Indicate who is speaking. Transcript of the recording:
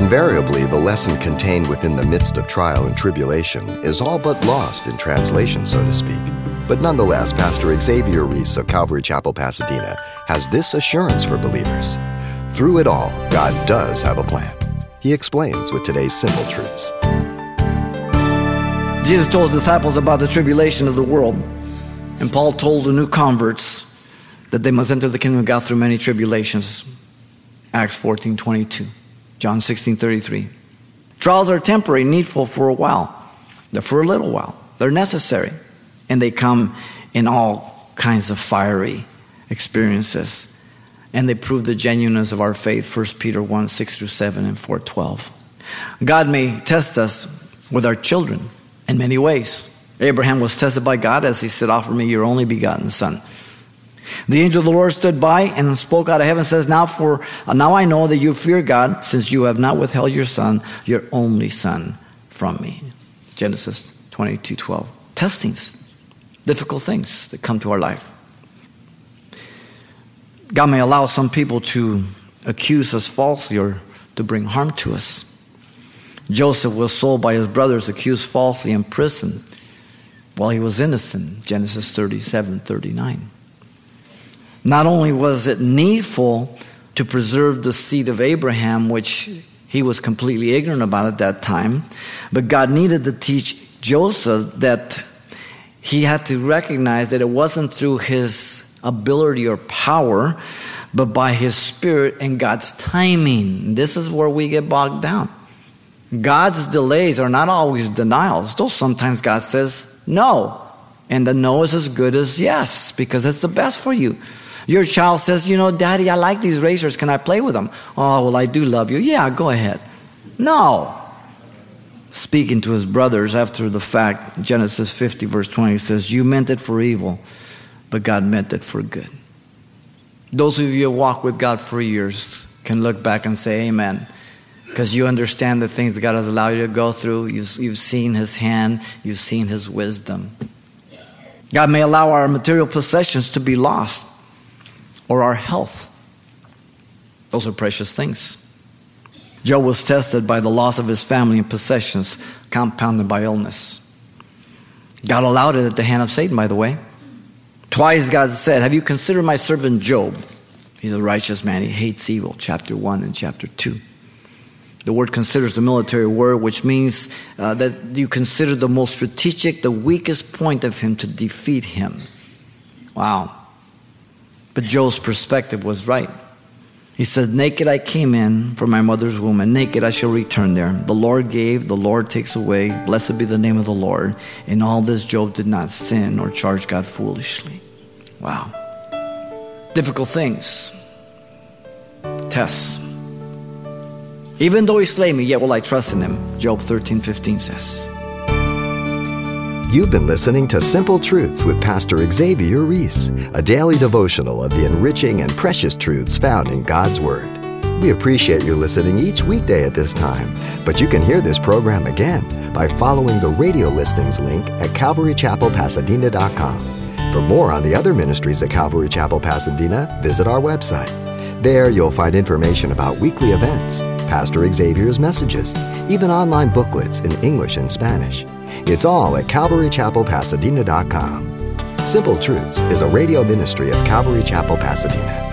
Speaker 1: Invariably, the lesson contained within the midst of trial and tribulation is all but lost in translation, so to speak. But nonetheless, Pastor Xavier Reese of Calvary Chapel, Pasadena, has this assurance for believers. Through it all, God does have a plan. He explains with today's simple truths.
Speaker 2: Jesus told his disciples about the tribulation of the world, and Paul told the new converts that they must enter the kingdom of God through many tribulations. Acts 14 22, John 16 33. Trials are temporary, needful for a while. They're for a little while. They're necessary. And they come in all kinds of fiery experiences. And they prove the genuineness of our faith. 1 Peter 1 6 through 7 and 4 12. God may test us with our children in many ways. Abraham was tested by God as he said, Offer me your only begotten son. The angel of the Lord stood by and spoke out of heaven, says, Now for uh, now I know that you fear God, since you have not withheld your son, your only son, from me. Genesis 22, 12. Testings, difficult things that come to our life. God may allow some people to accuse us falsely or to bring harm to us. Joseph was sold by his brothers, accused falsely, in prison while he was innocent. Genesis 37 39. Not only was it needful to preserve the seed of Abraham, which he was completely ignorant about at that time, but God needed to teach Joseph that he had to recognize that it wasn't through his ability or power, but by his spirit and God's timing. This is where we get bogged down. God's delays are not always denials, though sometimes God says no. And the no is as good as yes, because it's the best for you. Your child says, You know, Daddy, I like these razors. Can I play with them? Oh, well, I do love you. Yeah, go ahead. No. Speaking to his brothers after the fact, Genesis 50, verse 20 says, You meant it for evil, but God meant it for good. Those of you who walk with God for years can look back and say, Amen because you understand the things God has allowed you to go through. You've, you've seen His hand, you've seen His wisdom. God may allow our material possessions to be lost or our health. Those are precious things. Job was tested by the loss of his family and possessions, compounded by illness. God allowed it at the hand of Satan, by the way. Twice God said, Have you considered my servant Job? He's a righteous man. He hates evil, chapter 1 and chapter 2. The word considers the military word, which means uh, that you consider the most strategic, the weakest point of him to defeat him. Wow. But Job's perspective was right. He said, Naked I came in from my mother's womb, and naked I shall return there. The Lord gave, the Lord takes away. Blessed be the name of the Lord. In all this, Job did not sin or charge God foolishly. Wow. Difficult things, tests. Even though he slay me, yet will I trust in him. Job 13, 15 says.
Speaker 1: You've been listening to Simple Truths with Pastor Xavier Reese, a daily devotional of the enriching and precious truths found in God's Word. We appreciate you listening each weekday at this time, but you can hear this program again by following the radio listings link at calvarychapelpasadena.com. For more on the other ministries at Calvary Chapel Pasadena, visit our website. There you'll find information about weekly events, Pastor Xavier's messages, even online booklets in English and Spanish. It's all at calvarychapelpasadena.com. Simple Truths is a radio ministry of Calvary Chapel, Pasadena.